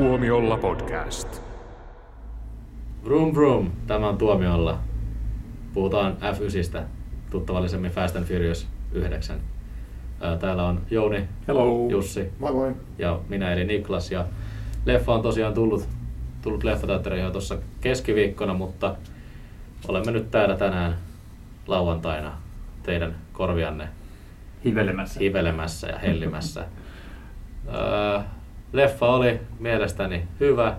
Tuomiolla podcast. Vroom vroom, tämä on Tuomiolla. Puhutaan F9, tuttavallisemmin Fast and Furious 9. Ää, Täällä on Jouni, Hello. Jussi Moi moi. ja minä eli Niklas. Ja leffa on tosiaan tullut, tullut leffateatteriin jo tuossa keskiviikkona, mutta olemme nyt täällä tänään lauantaina teidän korvianne Hivelemässä. hivelemässä ja hellimässä. Öö, leffa oli mielestäni hyvä,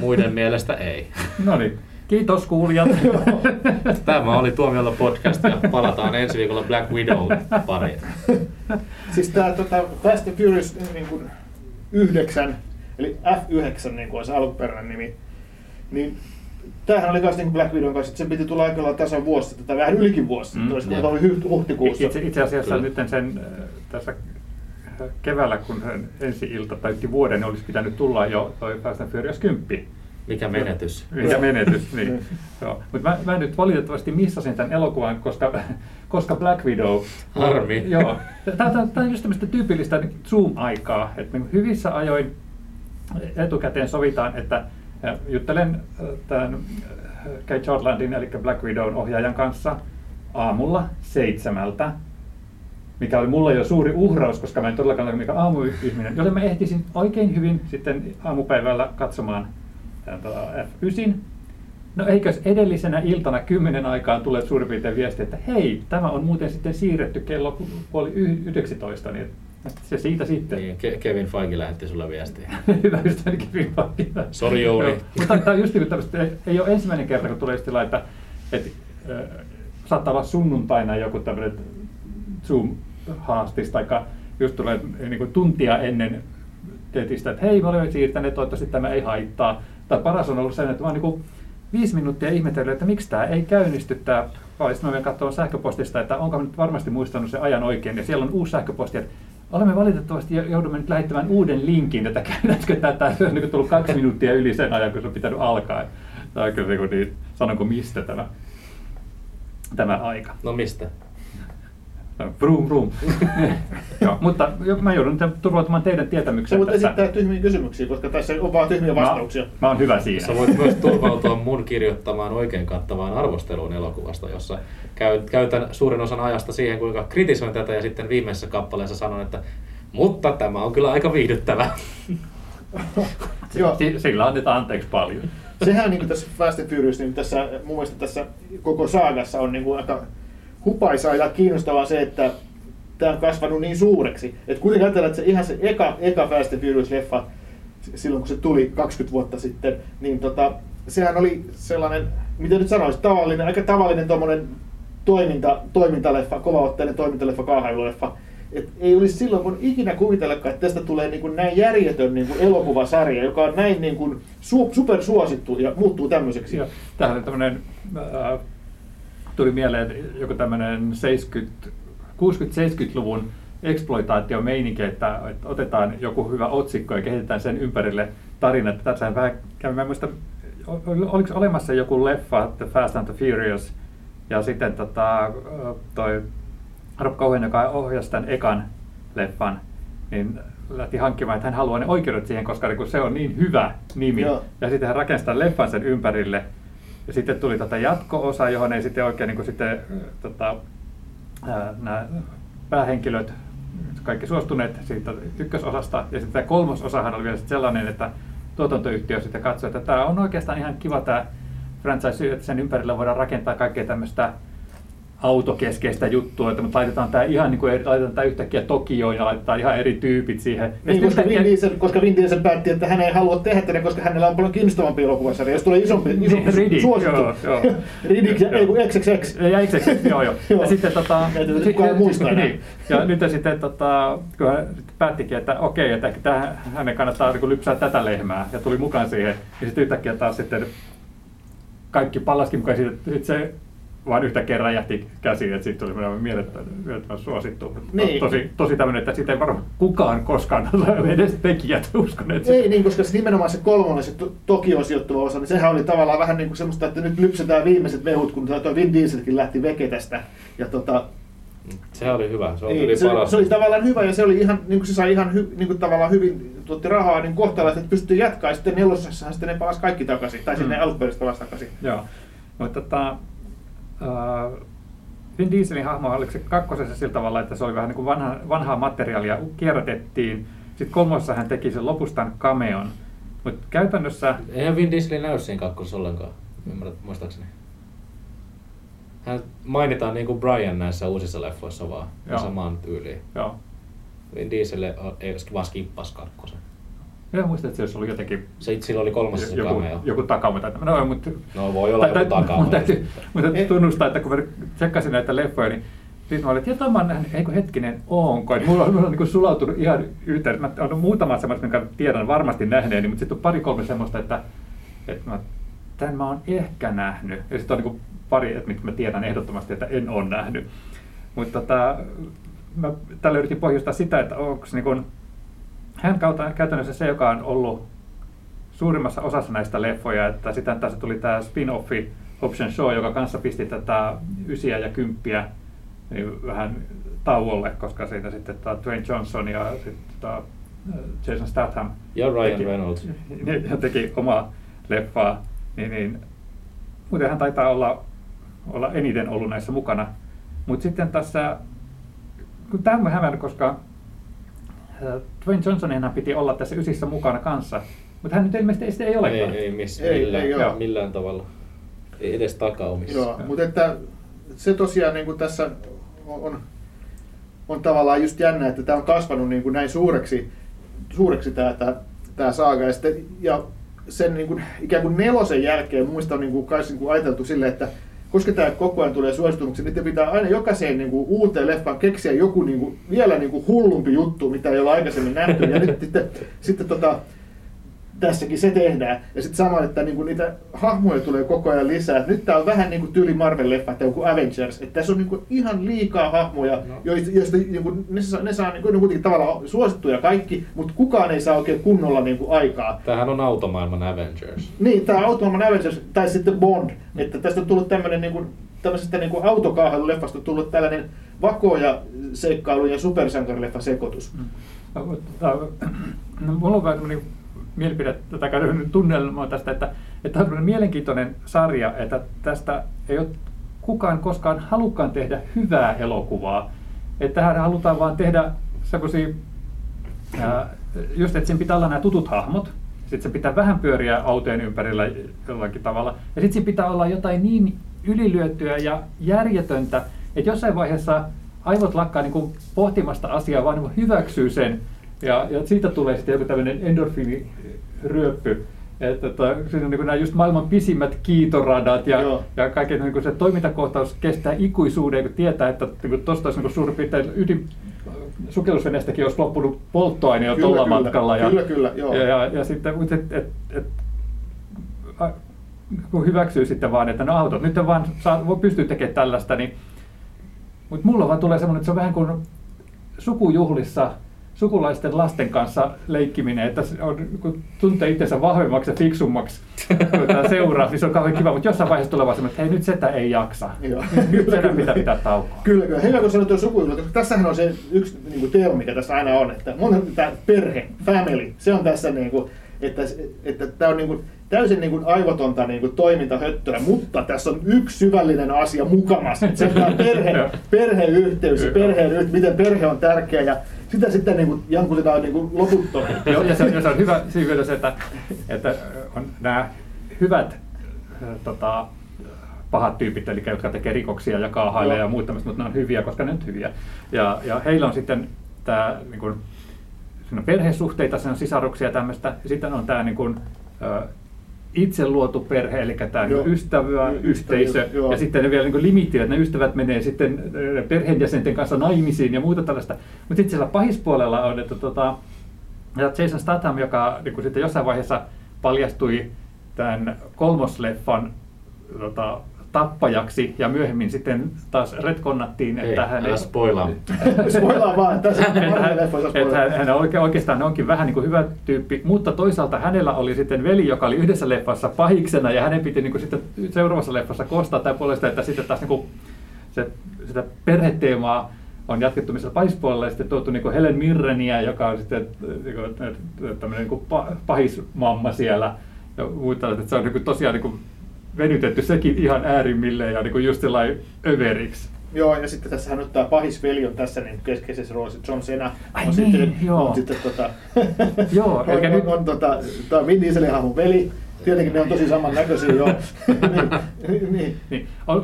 muiden mielestä ei. No niin. Kiitos kuulijat. Tämä oli Tuomiolla podcast ja palataan ensi viikolla Black Widow pariin. Siis tää tota, Fast and Furious niin kuin 9, eli F9 niin kuin on se alkuperäinen nimi, niin tämähän oli myös niin kuin Black Widown kanssa, että sen piti tulla aika lailla tasan vuosi sitten, tai vähän ylikin vuosi sitten, Mm, yeah. oli huhtikuussa. Itse, itse asiassa Kyllä. nyt sen äh, tässä keväällä, kun ensi ilta täytti vuoden, niin olisi pitänyt tulla jo toi Fast and Furious 10. Mikä menetys. Mikä menetys, niin. Mutta mä, mä, nyt valitettavasti missasin tämän elokuvan, koska, koska Black Widow... Harmi. Joo. Tämä on just tämmöistä tyypillistä Zoom-aikaa, että niin hyvissä ajoin etukäteen sovitaan, että juttelen tämän Kate Shortlandin, eli Black Widown ohjaajan kanssa aamulla seitsemältä, mikä oli mulle jo suuri uhraus, koska mä en todellakaan ole mikään aamuihminen, joten mä ehtisin oikein hyvin sitten aamupäivällä katsomaan tämän tuota F9. No eikös edellisenä iltana kymmenen aikaan tulee suurin piirtein viesti, että hei, tämä on muuten sitten siirretty kello puoli yh- 19, niin se siitä sitten. Niin, Ke- Kevin Feige lähetti sulle viestiä. Hyvä ystäväni Kevin Feige. Sori, Jouni. Mutta tämä on just niin tämmöistä, ei, ole ensimmäinen kerta, kun tulee sillä että, että äh, saattaa olla sunnuntaina joku tämmöinen Zoom-haastis, tai just tulee niin kuin tuntia ennen tetistä, että hei, me olemme siirtäneet, toivottavasti tämä ei haittaa. Tai paras on ollut se, että mä oon niin kuin viisi minuuttia ihmetellyt, että miksi tämä ei käynnisty tämä sitten mä menen katsomaan sähköpostista, että onko mä nyt varmasti muistanut sen ajan oikein, ja siellä on uusi sähköposti, että olemme valitettavasti jo- joudumme nyt lähettämään uuden linkin, että käydäänkö tätä, se on niin tullut kaksi minuuttia yli sen ajan, kun se on pitänyt alkaa. Tämä on kyllä niin, kuin niin sanonko mistä tämä, tämä aika. No mistä? Vroom, vroom. Joo, mutta mä joudun nyt turvautumaan teidän tietämykseen voit tässä. esittää tyhmiä kysymyksiä, koska tässä on vaan tyhmiä vastauksia. Mä, mä oon hyvä siinä. Sä voit myös turvautua mun kirjoittamaan oikein kattavaan arvosteluun elokuvasta, jossa käy, käytän suurin osan ajasta siihen, kuinka kritisoin tätä ja sitten viimeisessä kappaleessa sanon, että mutta tämä on kyllä aika viihdyttävä. Sillä annetaan anteeksi paljon. Sehän niin tässä Fast and Furious, niin tässä mun mielestä tässä koko saagassa on niin kuin aika hupaisaa ja kiinnostavaa se, että tämä on kasvanut niin suureksi. Että kuitenkin ajatellaan, että se ihan se eka, eka Fast and s- silloin kun se tuli 20 vuotta sitten, niin tota, sehän oli sellainen, miten nyt sanoisit, tavallinen, aika tavallinen tuommoinen toiminta, toimintaleffa, kovaotteinen toimintaleffa, kaahailuleffa. Et ei olisi silloin kun ikinä kuvitellakaan, että tästä tulee niin kuin näin järjetön niin kuin elokuvasarja, joka on näin niin kuin su- supersuosittu ja muuttuu tämmöiseksi. Joo, Tämähän on tämmöinen, äh, tuli mieleen joku tämmöinen 70, 60-70-luvun exploitaatiomeininki, että, että otetaan joku hyvä otsikko ja kehitetään sen ympärille tarina. Tässähän vähän kävi, mä muista, ol- oliko olemassa joku leffa, The Fast and the Furious, ja sitten tota, toi Rob Cohen, joka ohjasi tämän ekan leffan, niin lähti hankkimaan, että hän haluaa ne oikeudet siihen, koska se on niin hyvä nimi. Joo. Ja sitten hän rakensi tämän leffan sen ympärille. Ja sitten tuli tota jatko-osa, johon ei sitten oikein niin kuin sitten, tota, nämä päähenkilöt kaikki suostuneet siitä ykkösosasta. Ja sitten tämä kolmososahan oli vielä sellainen, että tuotantoyhtiö sitten katsoi, että tämä on oikeastaan ihan kiva tämä franchise, että sen ympärillä voidaan rakentaa kaikkea tämmöistä autokeskeistä juttua, että mutta laitetaan tämä ihan niin kuin, laitetaan tämä yhtäkkiä Tokioon ja laitetaan ihan eri tyypit siihen. Niin, sitten koska, Vin yhtäkkiä- Diesel, koska Vin Diesel päätti, että hän ei halua tehdä tätä, koska hänellä on paljon kiinnostavampi elokuvasarja, jos tulee isompi, isompi Niin, Riddick, suosittu. joo, joo. Riddick ja ei kun XXX. Ja XXX, joo joo. Ja sitten tota... Näitä kukaan muista enää. niin. Ja nyt sitten tota, kun hän päättikin, että okei, että tähän, hänen kannattaa niin lypsää tätä lehmää ja tuli mukaan siihen. Ja sitten yhtäkkiä taas sitten kaikki palaskin mukaan siitä, sitten se vaan yhtäkkiä räjähti käsiin, että siitä tuli mielettömän, mielettömän suosittu. Niin. Tosi, tosi tämmöinen, että siitä ei varmaan kukaan koskaan, edes tekijät uskoneet. Ei niin, koska se nimenomaan se kolmonen, se To- Tokioon sijoittuva osa, niin sehän oli tavallaan vähän niin kuin semmoista, että nyt lypsetään viimeiset vehut, kun tuo Vin Dieselkin lähti veke tästä. Ja tota, Se oli hyvä, se oli Niin, se, paras. se, oli tavallaan hyvä ja se oli ihan, niin kuin se sai ihan hy, niin kuin tavallaan hyvin, tuotti rahaa niin kohtalaisesti, että pystyi jatkaa ja sitten nelosessahan sitten ne palasi kaikki takaisin, tai sinne Mm. alkuperäiset palasi takaisin. Joo, mutta tota, uh, Vin Dieselin hahmo oliko se kakkosessa sillä tavalla, että se oli vähän niin kuin vanha, vanhaa materiaalia, kierrätettiin. Sitten kolmosessa hän teki sen lopustaan cameon. Mutta käytännössä, Eihän Vin Diesel näy siinä kakkosessa ollenkaan, ymmärrät muistaakseni. Hän mainitaan niin kuin Brian näissä uusissa leffoissa vaan, Joo. samaan tyyliin. joo, Vin Diesel ei vaan skippas kakkosen. En muista, että se olisi ollut jotenkin Se, sillä oli kolmosessa joku, cameo. joku takauma. Tai, no, mutta, No voi olla joku takauma. Mun täytyy, mun täytyy Eh. tunnustaa, että kun mä tsekkasin näitä leffoja, niin sitten mä olin, että jotain mä oon nähnyt, eikö hetkinen, onko. Et Mulla on, mulla on niin sulautunut ihan yhteen. Mä on muutama semmoista, minkä tiedän varmasti nähneeni, mutta sitten on pari kolme semmoista, että, että mä, tämän mä oon ehkä nähnyt. Ja sitten on niin pari, että mitkä mä tiedän ehdottomasti, että en ole nähnyt. Mutta tota, mä tällä yritin pohjustaa sitä, että onko niin kun, hän kautta, käytännössä se, joka on ollut suurimmassa osassa näistä leffoja, että sitten tässä tuli tämä spin-offi Option Show, joka kanssa pisti tätä ysiä ja kymppiä niin vähän tauolle, koska siitä sitten tämä Dwayne Johnson ja sitten tämä Jason Statham Ja Ryan teki, Reynolds. ne, ne teki omaa leffaa, niin, niin muuten hän taitaa olla, olla eniten ollut näissä mukana. Mutta sitten tässä, kun tämä on hämännyt, koska äh, Dwayne Johnsonin piti olla tässä ysissä mukana kanssa, mutta hän nyt ilmeisesti ei, ei Ei, olekaan. ei, miss, Ei, millään, ei oo. millään tavalla. Ei edes takaumissa. Joo, mutta että se tosiaan niin kuin tässä on, on, on tavallaan just jännä, että tämä on kasvanut niin kuin näin suureksi, suureksi tämä, tämä, tämä saaga. Ja, sitten, ja sen niin kuin, ikään kuin nelosen jälkeen muista on niin kuin, kai niin kuin ajateltu silleen, että koska tämä koko ajan tulee suosituksi, niin pitää aina jokaiseen niin kuin, uuteen leffaan keksiä joku niin kuin, vielä niin kuin, hullumpi juttu, mitä ei ole aikaisemmin nähty. Ja nyt sitten, sitten tota, tässäkin se tehdään. Ja sitten sama, että niinku niitä hahmoja tulee koko ajan lisää. Nyt tää on vähän niinku tyyli Marvel-leffa tai joku Avengers. Että tässä on niinku ihan liikaa hahmoja, No. joista, niinku, ne saa, ne saa niinku, ne on kuitenkin tavallaan suosittuja kaikki, mutta kukaan ei saa oikein kunnolla niinku aikaa. Tämähän on automaailman Avengers. Niin, tämä Automan Avengers tai sitten Bond. Että tästä on tullut tämmöinen niinku, tämmöisestä niinku autokaahailuleffasta on tullut tällainen vakoja seikkailu ja supersankarileffa sekoitus. No, mutta, no, mulla on vähän semmoinen mielipide, tai tunnelma tästä, että, että tämä on mielenkiintoinen sarja, että tästä ei ole kukaan koskaan halukkaan tehdä hyvää elokuvaa. Että tähän halutaan vaan tehdä semmoisia, just että siinä pitää olla nämä tutut hahmot, sitten se pitää vähän pyöriä autojen ympärillä jollakin tavalla, ja sitten pitää olla jotain niin ylilyötyä ja järjetöntä, että jossain vaiheessa aivot lakkaa niin kuin pohtimasta asiaa, vaan niin hyväksyy sen, ja, ja siitä tulee sitten joku tämmöinen endorfiiniryöppy. Että tota, siinä on niin nämä just maailman pisimmät kiitoradat ja, Joo. ja kaiken niin kuin se toimintakohtaus kestää ikuisuuden, kun tietää, että niin tuosta olisi niin suurin piirtein ydin, sukellusveneestäkin olisi loppunut polttoaine jo tuolla matkalla. Ja, Kyllä, kyllä, joo. Ja, ja, ja sitten, mutta et, et, et, a- kun hyväksyy sitten vaan, että no autot, nyt vaan saa, voi pystyä tekemään tällaista, niin mutta mulla vaan tulee semmoinen, että se on vähän kuin sukujuhlissa sukulaisten lasten kanssa leikkiminen, että on, kun tuntee itsensä vahvemmaksi ja fiksummaksi kun seuraa, niin se on kauhean kiva, mutta jossain vaiheessa tulee vaan että hei nyt setä ei jaksa. Joo. Nyt sedän pitää pitää taukoa. Kyllä, kyllä. Hyvä, kun sanoit tuon sukujuhlat, koska tässähän on se yksi niin kuin teema, mikä tässä aina on, että mun tämä perhe, family, se on tässä niin kuin, että, että tämä on niin kuin, täysin niin kuin aivotonta niin kuin toimintahöttöä, mutta tässä on yksi syvällinen asia mukamassa. Se on tämä perhe, perheyhteys ja perheen, miten perhe on tärkeä ja sitä sitten niin kuin, jankutetaan niin kuin loputtomiin. Joo, ja se, ja se on hyvä mielessä, että, että on nämä hyvät tota, pahat tyypit, eli jotka tekee rikoksia ja kaahailee ja muuta tämmöistä, mutta ne on hyviä, koska ne on hyviä. Ja, ja heillä on sitten tämä niin kuin, siinä on perhesuhteita, siinä on sisaruksia ja tämmöistä. Ja sitten on tämä niin kuin, itse luotu perhe, eli tämä Joo. niin ystävä, Y- yhteisö, ystävyys, joo. ja sitten ne vielä niin limittivät, että ne ystävät menee sitten perheenjäsenten kanssa naimisiin ja muuta tällaista. Mutta sitten siellä pahispuolella on, että tota, ja Jason Statham, joka niin kuin sitten jossain vaiheessa paljastui tämän kolmosleffan tota, tappajaksi ja myöhemmin sitten taas retkonnattiin, Ei, että hän älä spoilaa. Spoilaa vaan, että hän, että spoilaa. hän, hän oike, oikeastaan onkin vähän niin kuin hyvä tyyppi, mutta toisaalta hänellä oli sitten veli, joka oli yhdessä leffassa pahiksena ja hänen piti niin kuin sitten seuraavassa leffassa kostaa tämän puolesta, että sitten taas niin kuin se, sitä perheteemaa on jatkettu missä pahispuolella ja sitten tuotu niin Helen Mirreniä, joka on sitten niin kuin, tämmöinen niin pahismamma siellä. Ja muuta, että se on niin kuin, tosiaan niin kuin, venytetty sekin ihan äärimmilleen ja niin kuin just sellainen överiksi. Joo, ja sitten tässähän nyt tämä pahisveli on tässä niin keskeisessä roolissa. John Cena Ai on, niin, sitten, joo. on sitten tota, Joo, on, eli on, nyt- on, tota, tää on Vin Dieselin hahmon veli. Tietenkin ne on tosi samannäköisiä jo. niin, niin. Niin, o,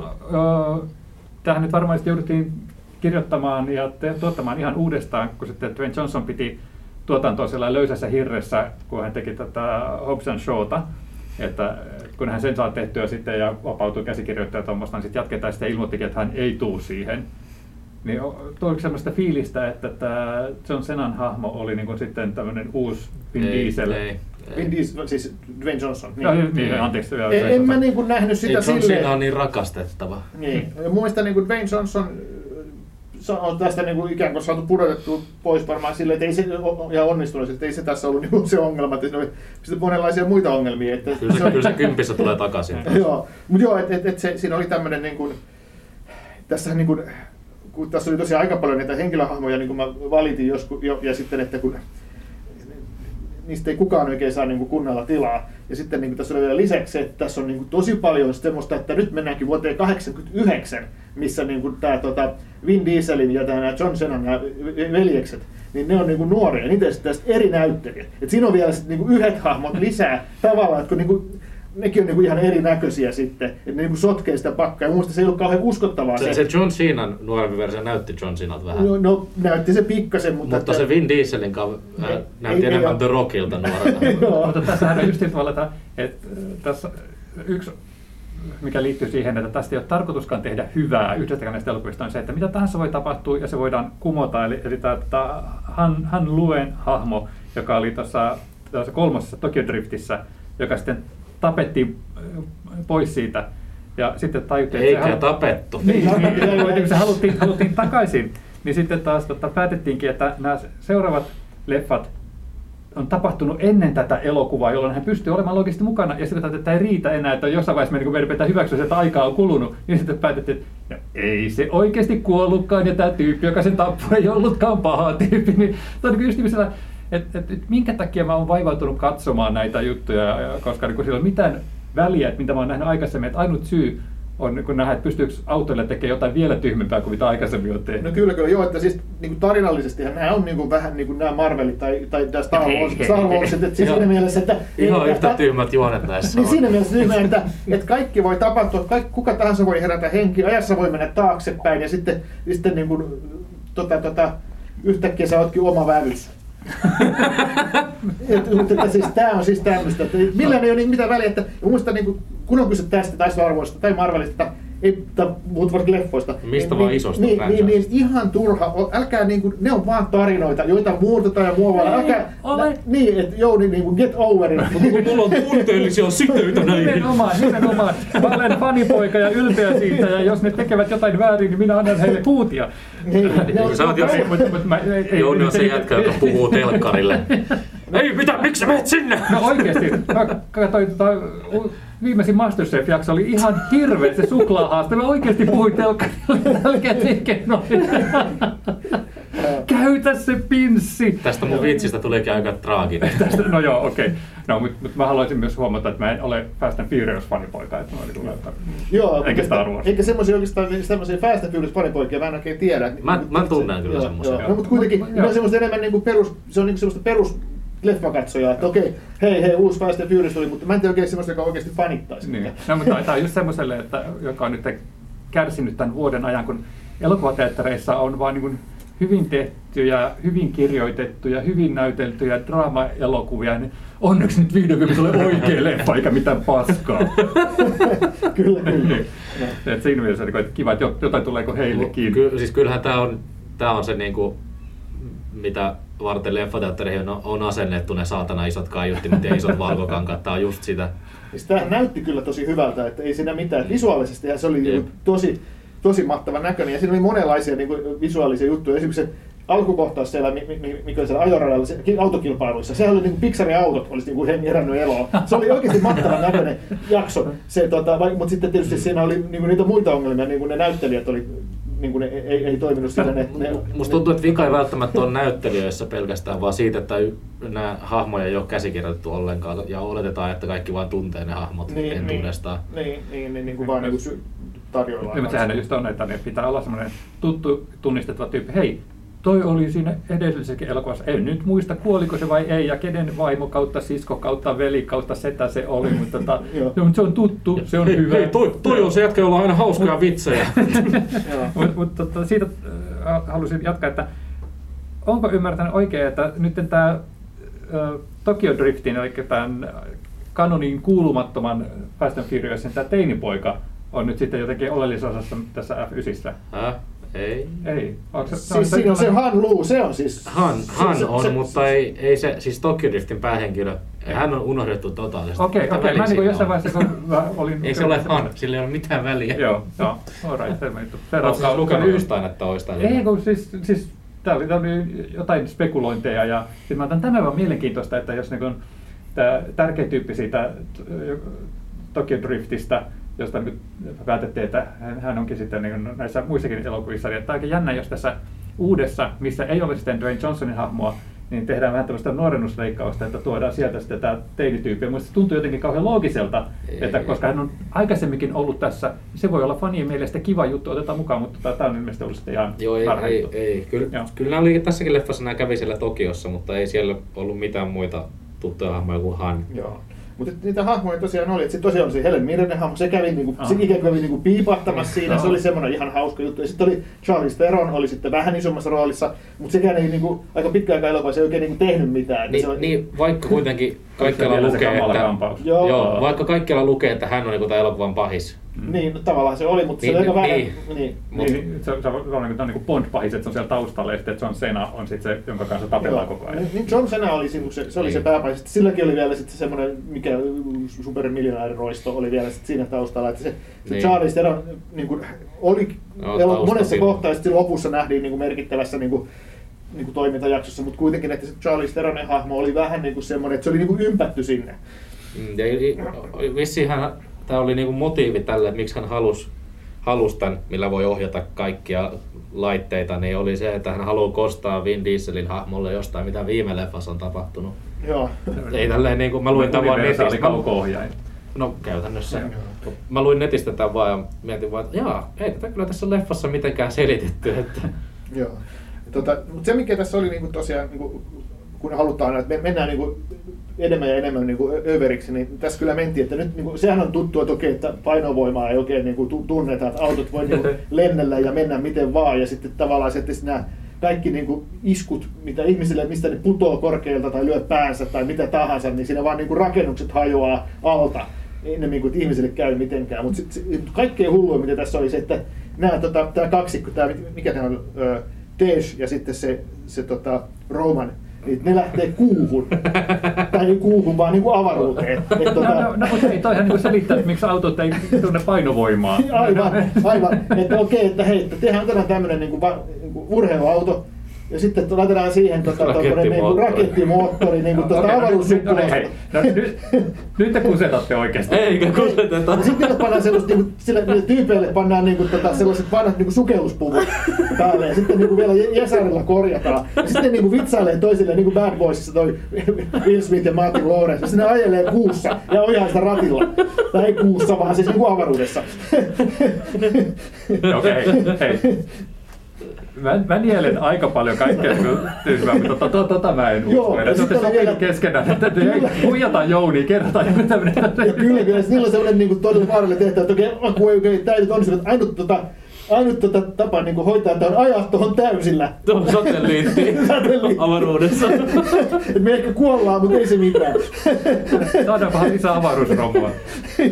tähän nyt varmaan jouduttiin kirjoittamaan ja te, tuottamaan ihan uudestaan, kun sitten Dwayne Johnson piti tuotantoa siellä löysässä hirressä, kun hän teki tätä Hobbs and Showta. Että kun hän sen saa tehtyä sitten ja vapautui käsikirjoittaja tuommoista, niin sitten jatketaan sitten ilmoittikin, että hän ei tuu siihen. Niin tuliko semmoista fiilistä, että tämä John Senan hahmo oli niin kuin sitten tämmöinen uusi Vin Ei, Diesel? Ei, Vin. Diesel, siis Dwayne Johnson. Joo, Niin. niin, anteeksi. joo, En, en mä niin kuin nähnyt sitä Ei, John silleen. Cena on niin rakastettava. Niin. Ja Mun mielestä niin kuin Dwayne Johnson on tästä niin kuin ikään kuin saatu pudotettua pois varmaan silleen, että ei se ihan onnistunut, että ei se tässä ollut niin se ongelma, että siinä oli sitten monenlaisia muita ongelmia. Että Kyllä se, kyllä se kympissä tulee takaisin. joo, mutta joo, että et, et se, siinä oli tämmöinen niin kuin, tässähän niin kuin, kun tässä oli tosiaan aika paljon näitä henkilöhahmoja, niin kuin mä valitin joskus, jo, ja sitten, että kun niistä ei kukaan oikein saa niin kuin kunnolla tilaa. Ja sitten niin kuin tässä oli vielä lisäksi se, että tässä on niin kuin tosi paljon semmoista, että nyt mennäänkin vuoteen 89, missä niin kuin tämä tota, Vin Dieselin ja tämä John Cenan veljekset, niin ne on niin kuin nuoria, niitä sitten eri näyttelijät. Et siinä on vielä niin kuin yhdet hahmot lisää tavallaan, että kun niin kuin, nekin on niin kuin ihan erinäköisiä sitten, että ne niin kuin sotkee sitä pakkaa. Ja mun se ei ollut kauhean uskottavaa Se, se John Cenan nuorempi versio näytti John Cenalta vähän. No, no näytti se pikkasen, mutta... Mutta se Vin Dieselin kav- äh, Ei- näytti ei- enemmän ei- The Rockilta nuorena. Joo. Mutta tässähän on just sillä tavalla, että, että tässä yksi, mikä liittyy siihen, että tästä ei ole tarkoituskaan tehdä hyvää yhdestäkään näistä elokuvista, on se, että mitä tahansa voi tapahtua ja se voidaan kumota. Eli, eli tämä, tämä Han, Han Luen hahmo, joka oli tuossa, tuossa kolmosessa Tokyo Driftissä, joka sitten tapettiin äh, pois siitä. Ja sitten tajuttiin, Eikä halu- tapettu. niin, niin, niin, se haluttiin, haluttiin takaisin. Niin sitten taas tota, päätettiinkin, että nämä seuraavat leffat on tapahtunut ennen tätä elokuvaa, jolloin hän pystyy olemaan logisesti mukana, ja sitten että tämä ei riitä enää, että jossain vaiheessa me, niin meidän pitää hyväksyä, että aikaa on kulunut, niin sitten päätettiin, että no, ei se oikeasti kuollutkaan, ja tämä tyyppi, joka sen tappoi, ei ollutkaan paha tyyppi, niin se on niin just sillä, että, että, että minkä takia mä oon vaivautunut katsomaan näitä juttuja, ja- koska niin sillä ei ole mitään väliä, että mitä mä oon nähnyt aikaisemmin, että ainut syy on kun nähdä, että pystyykö autoille tekemään jotain vielä tyhmempää kuin mitä aikaisemmin on tehnyt. No kyllä, kyllä. Joo, että siis niin kuin tarinallisesti nämä on niin kuin vähän niin kuin nämä Marvelit tai, tai tämä Star Wars, Star. Warsit, että siis siinä mielessä, että... Ihan että- yhtä tyhmät juonet näissä Niin siinä mielessä tyhmä, että, että kaikki voi tapahtua, kaikki, kuka tahansa voi herätä henki, ajassa voi mennä taaksepäin ja sitten, sitten niin kuin, tota, tota, yhtäkkiä sä ootkin oma vävyssä. Et, mutta että siis tämä on siis tämmöistä, että millään ei ole niin mitään väliä, että muista niin kuin, kun on kyse tästä tai Star Warsista tai Marvelista, ei, puhut varsinkin leffoista. Mistä niin, vaan isosta niin, niin, niin, ihan turha, älkää niin kuin, ne on vaan tarinoita, joita muutetaan ja muovaillaan. Ei, Älkää, ole. nä, niin, että joo, niin, niin kuin get over it. Mulla on tunteellisia siteitä Nimenomaan, nimenomaan. Mä olen fanipoika ja ylpeä siitä, ja jos ne tekevät jotain väärin, niin minä annan heille huutia. Niin, ne on- Sä oot jo- Ei, mut- mut mä- ei- ei- Jouni on se jätkä, joka puhuu telkkarille. Ei, mitä, miksi sä menet sinne? No oikeesti, mä katsoin tota, viimeisin Masterchef-jakso oli ihan hirveä se suklaahaaste. Mä oikeesti puhuin telkkarille jälkeen noin. Käytä se pinssi! Tästä mun vitsistä tulikin aika traaginen. Tästä, no joo, okei. Okay. No, mutta mut mä haluaisin myös huomata, että mä en ole Fast and Furious-fanipoika. Että mä olin kyllä, että... Joo, Eikä mutta- Star Wars. Eikä semmoisia oikeastaan semmoisia Fast and Furious fanipoikia, mä en oikein tiedä. Mä- mä tunnen kyllä joo. No, mutta kuitenkin, ne on semmoista enemmän niinku perus, se on niinku semmoista perus leffakatsojaa, että okei, hei hei, uusi Fast and Furious tuli, mutta mä en tiedä oikein semmoista, joka oikeasti fanittaisi. Niin. No, mutta tämä on just semmoiselle, että, joka on nyt kärsinyt tämän vuoden ajan, kun elokuvateattereissa on vaan niin kuin hyvin tehtyjä, hyvin kirjoitettuja, hyvin näyteltyjä draama-elokuvia, niin onneksi nyt vihdoin tulee oikea leffa, eikä mitään paskaa. kyllä, kyllä. Niin. Et siinä mielessä että kiva, että jotain tuleeko heillekin. Ky- siis kyllähän tää on, tää on se niinku, mitä varten leffateattereihin on, on asennettu ne saatana isot kaiuttimet ja isot valkokankat. Tää on just sitä. Siis tämähän näytti kyllä tosi hyvältä, että ei siinä mitään. Visuaalisesti se oli Jep. tosi, tosi mahtavan näköinen ja siinä oli monenlaisia niinku visuaalisia juttuja. Esimerkiksi se alkukohtaus siellä, mi- mi- mikä oli siellä ajoradalla, autokilpailuissa, sehän oli niin kuin Pixarin autot, olisi niin kuin herännyt eloon. Se oli oikeasti mahtavan näköinen jakso, se, tota, mutta sitten tietysti siinä oli niin kuin niitä muita ongelmia, niin kuin ne näyttelijät oli, niin kuin ne ei, ei toiminut siinä. Ne, ne, Musta tuntuu, että vika ei välttämättä ole näyttelijöissä pelkästään, vaan siitä, että nämä hahmoja ei ole käsikirjoitettu ollenkaan ja oletetaan, että kaikki vain tuntee ne hahmot niin, entuudestaan. Niin, niin, niin, niin kuin vaan niin kuin tarjoillaan. Mutta sehän just on, että ne pitää olla semmoinen tuttu tunnistettava tyyppi. Hei, toi oli siinä edellisessäkin elokuvassa. En nyt muista, kuoliko se vai ei, ja kenen vaimo kautta sisko kautta veli kautta setä se oli, mutta tota, Joo. se on- se on tuttu, se on hei, hyvä. Hei, toi, toi on se jätkä, jolla on aina hauskoja vitsejä. Joo. Mutta mut, tota, siitä äh, halusin jatkaa, että onko ymmärtänyt oikein, että nyt tämä äh, Tokyo Driftin, eli tämän kanoniin kuulumattoman Fast and Furiousin tämä teinipoika on nyt sitten jotenkin oleellisessa osassa tässä F9. Häh? Ei. Ei. Onko se, Siis siinä on se Han Lu, se on siis... Han, se- Han se- on, se- mutta ei, ei se, siis Tokyo Driftin päähenkilö, hän on unohdettu totaalisesti. Okei, Mitä okei. väliä Mä niin sillä jossain vaiheessa, kun mä olin... Ei se ole Han, sillä ei ole mitään väliä. Joo, joo. Alright, selvä juttu. Oletko lukenut jostain, että olisi? Ei, kun siis, siis tää oli, tää oli jotain spekulointeja ja siis mä otan tämän vaan mielenkiintoista, että jos niin tämä tärkeä tyyppi siitä Tokyo Driftistä, josta nyt päätettiin, että hän- onkin sitten niin näissä muissakin elokuvissa, niin että aika jännä, jos tässä uudessa, missä ei ole sitten Dwayne Johnsonin hahmoa, niin tehdään vähän tämmöistä nuorennusleikkausta, että tuodaan sieltä sitten tämä teinityyppi. Ja se tuntuu jotenkin kauhean loogiselta, Ei. että koska hän on aikaisemminkin ollut tässä, niin se voi olla fanien mielestä kiva juttu, otetaan mukaan, mutta tämä on ilmeisesti ollut sitten ihan Joo, ei, ei, ei. Kyllä, Joo. kyllä nämä oli, tässäkin leffassa nämä kävi siellä Tokiossa, mutta ei siellä ollut mitään muita tuttuja hahmoja kuin Han. Joo. Mutta niitä hahmoja tosiaan oli, että se tosiaan oli se Helen Mirren hahmo, se kävi niinku, se ikään kuin kävi niinku piipahtamassa siinä, Joo. se oli semmoinen ihan hauska juttu. Ja sitten oli Charles Theron, oli sitten vähän isommassa roolissa, mutta sekään ei niinku, aika pitkä aika elokuvassa ei oikein niinku tehnyt mitään. Niin, se oli, niin, vaikka kuitenkin se kaikkialla se lukee, että? Joo. joo, vaikka kaikkialla lukee, että hän on niin tämän elokuvan pahis. Niin, no, tavallaan se oli, mutta Niin, se oli aika niin, vähän. niin. Niin. Niin, niin, se, se, on, se on niin, niin kuin Bond-pahis, että se on siellä taustalla, ja sitten John Cena on sitten se, jonka kanssa tapellaan koko ajan. Niin John Cena oli, siinä, se, se, oli se Niin. pääpaino. Sitten silläkin oli vielä sit se semmoinen, mikä supermiljonääriroisto oli vielä sit siinä taustalla. Että se, se Niin. Charlize Theron niin kuin, oli Joo, elo- monessa kohtaa, ja sitten lopussa nähtiin niin kuin merkittävässä niin kuin, niin kuin toimintajaksossa, mutta kuitenkin, että se Charlize Theronin hahmo oli vähän niin kuin semmoinen, että se oli niin kuin ympätty sinne. Mm, Ja i- i- vissiin hän, tämä oli niinku motiivi tälle, että miksi hän halusi halus tämän, millä voi ohjata kaikkia laitteita, niin oli se, että hän haluaa kostaa Vin Dieselin hahmolle jostain, mitä viime leffassa on tapahtunut. Joo. Ei tälleen niin kuin mä luin tämän netistä. No käytännössä. Joo. Mä luin netistä tämän vaan ja mietin vaan, että jaa, ei tätä kyllä tässä leffassa mitenkään selitetty. Että... Joo. Tota, mutta se mikä tässä oli niinku tosiaan, niinku, kun halutaan, että me mennään niinku enemmän ja enemmän niinku ö- överiksi, niin tässä kyllä mentiin, että nyt niinku, sehän on tuttua toki, että painovoimaa ei oikein niinku, tu- tunneta, että autot voi niinku, lennellä ja mennä miten vaan, ja sitten tavallaan se, että sitten nämä kaikki niinku iskut, mitä ihmisille, mistä ne putoo korkealta tai lyö päänsä tai mitä tahansa, niin siinä vaan niinku rakennukset hajoaa alta enemmän kuin että ihmisille käy mitenkään. Mutta kaikkein hullua, mitä tässä oli se, että nämä, tota, tämä kaksikko, tämä, mikä tämä on, Tej ja sitten se, se tota, Roman, niin ne lähtee kuuhun. tai ei kuuhun, vaan niin kuin avaruuteen. Et, No, tota, no, no, mutta ei, toihan niin selittää, että miksi autot ei tunne painovoimaa. Aivan, aivan. Että okei, että hei, että tehdään tämmöinen niin kuin, niin kuin urheiluauto, ja sitten to- laitetaan siihen tota, tommonen, niin kuin Rakettimoottori. rakettimoottori niin kuin, tuota, no nyt- nyt- no, no, nyt, nyt te kusetatte oikeasti. Eikä kuseteta. Ja sitten pannaan sellaiset, niinku, sille, niille tyypeille pannaan niinku, tota, sellaiset vanhat niinku, sukelluspuvut päälle ja sitten niinku, vielä Jesarilla korjataan. Ja sitten niinku, vitsailee toisille, niin kuin Bad Boysissa toi Will Smith ja Martin Lawrence. Ja sitten ne ajelee kuussa ja ojaa sitä ratilla. Tai ei kuussa, vaan siis niinku avaruudessa. Okei, hei. Mä, mä nielen aika paljon kaikkea tyhmää, mutta tota, tota, tota mä en Joo, usko. ja Ja te sitten vielä- keskenään, että te ei huijataan Jouni, kerrotaan joku tämmöinen. Ja kyllä, kyllä. Niillä on sellainen niin kuin, todella vaarallinen tehtävä, että okei, okay, okei, okay, tämä nyt on se, että ainut, tota, ainut tota, tapa niin hoitaa, että on ajaa tuohon täysillä. Tuo satelliitti Satelliitti. avaruudessa. Et me ehkä kuollaan, mutta ei se mitään. Saadaan vähän lisää avaruusromua.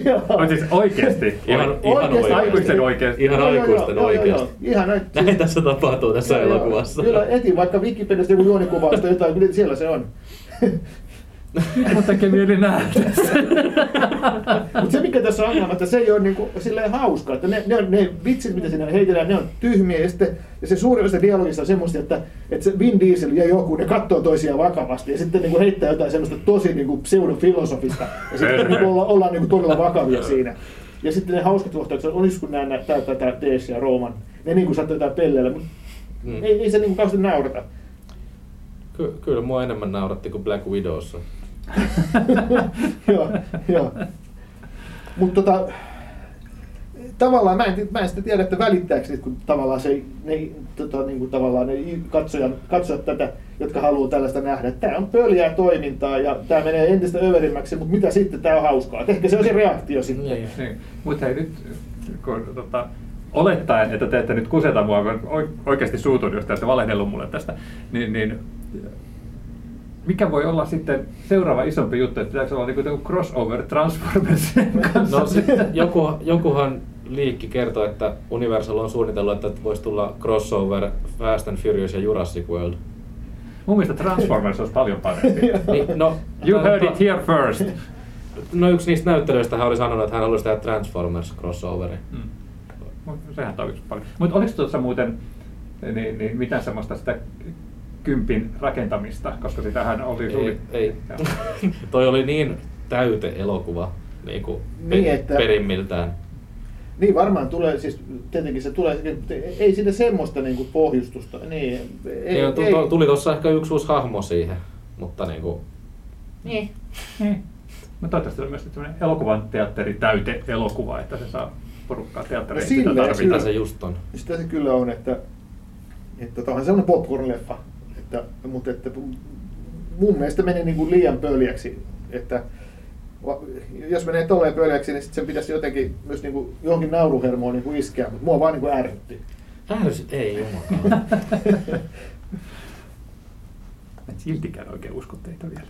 Joo. On siis oikeasti. Ihan, ihan Oikeasti, aikuisten oikeasti. Ihan aikuisten oikeasti. Ihan näin. Näin tässä tapahtuu tässä elokuvassa. Kyllä, etin vaikka Wikipediasta joku juonikuvaus tai jotain, kyllä siellä se on. Mun tekee mieli nähdä Mutta se mikä tässä on ongelma, että se ei ole niinku, silleen hauskaa, että ne, ne, on, ne vitsit, mitä siinä heitellään, ne on tyhmiä ja, sitten, ja se suurin osa dialogista on semmoista, että, että se Vin Diesel ja joku, ne katsoo toisiaan vakavasti ja sitten niinku heittää jotain semmoista tosi niinku pseudofilosofista ja sitten niinku olla, ollaan niinku todella vakavia siinä. Ja sitten ne hauskat kohtaukset, olis kun nämä näyttää tätä Dees ja Rooman, ne niinku saattaa jotain pelleillä, mutta Mm. ei, ei se niinku kauheasti naurata. Ky- kyllä mua enemmän nauratti kuin Black Widowssa. joo, joo. Mutta tota, tavallaan mä en, mä en sitten tiedä, että välittääkö niitä, kun tavallaan se, ne, tota, niin kuin tavallaan ne katsojan, katsojat tätä, jotka haluaa tällaista nähdä. Tämä on pöljää toimintaa ja tämä menee entistä överimmäksi, mutta mitä sitten, tämä on hauskaa. Et ehkä se on se reaktio sitten. Niin. niin. Mutta hei nyt, kun, tota, olettaen, että te ette nyt kuseta mua, kun oi- oikeasti suutun, jos te olette valehdellut mulle tästä, niin, niin mikä voi olla sitten seuraava isompi juttu, että pitääkö olla niin crossover Transformersin kanssa? No joku, jokuhan liikki kertoi, että Universal on suunnitellut, että voisi tulla crossover Fast and Furious ja Jurassic World. Mun mielestä Transformers olisi paljon parempi. Niin, no, You heard no, it here first. No yksi niistä näyttelijöistä hän oli sanonut, että hän haluaisi tehdä Transformers crossoverin. Mm. Mut Sehän toimisi paljon. Mutta oliko tuossa muuten niin, niin, mitään semmoista sitä kympin rakentamista, koska sitähän oli Ei, suuri... ei. Toi oli niin täyte elokuva niin kuin Niin, pe- että- perimmiltään. Niin varmaan tulee, siis tietenkin se tulee, ei siinä semmoista niinku pohjustusta. Niin, ei, Ei, tu- tu- tuli tuossa ehkä yksi uusi hahmo siihen, mutta niin kuin, Niin. Niin. Mutta toivottavasti on myös sellainen elokuvan teatteri täyte elokuva, että se saa porukkaa teatteriin. No sitä tarvitaan. mitä se just on. Sitä se kyllä on, että, että tämä on semmoinen popcorn-leffa, että, mutta että mun mielestä menee niin kuin liian pöljäksi, että jos menee tolleen pöljäksi, niin sit sen pitäisi jotenkin myös niin kuin johonkin nauruhermoon niin kuin iskeä, mutta mua vaan niin kuin ärsytti. Ärsy, ei jumakaan. Siltikään oikein usko teitä vielä.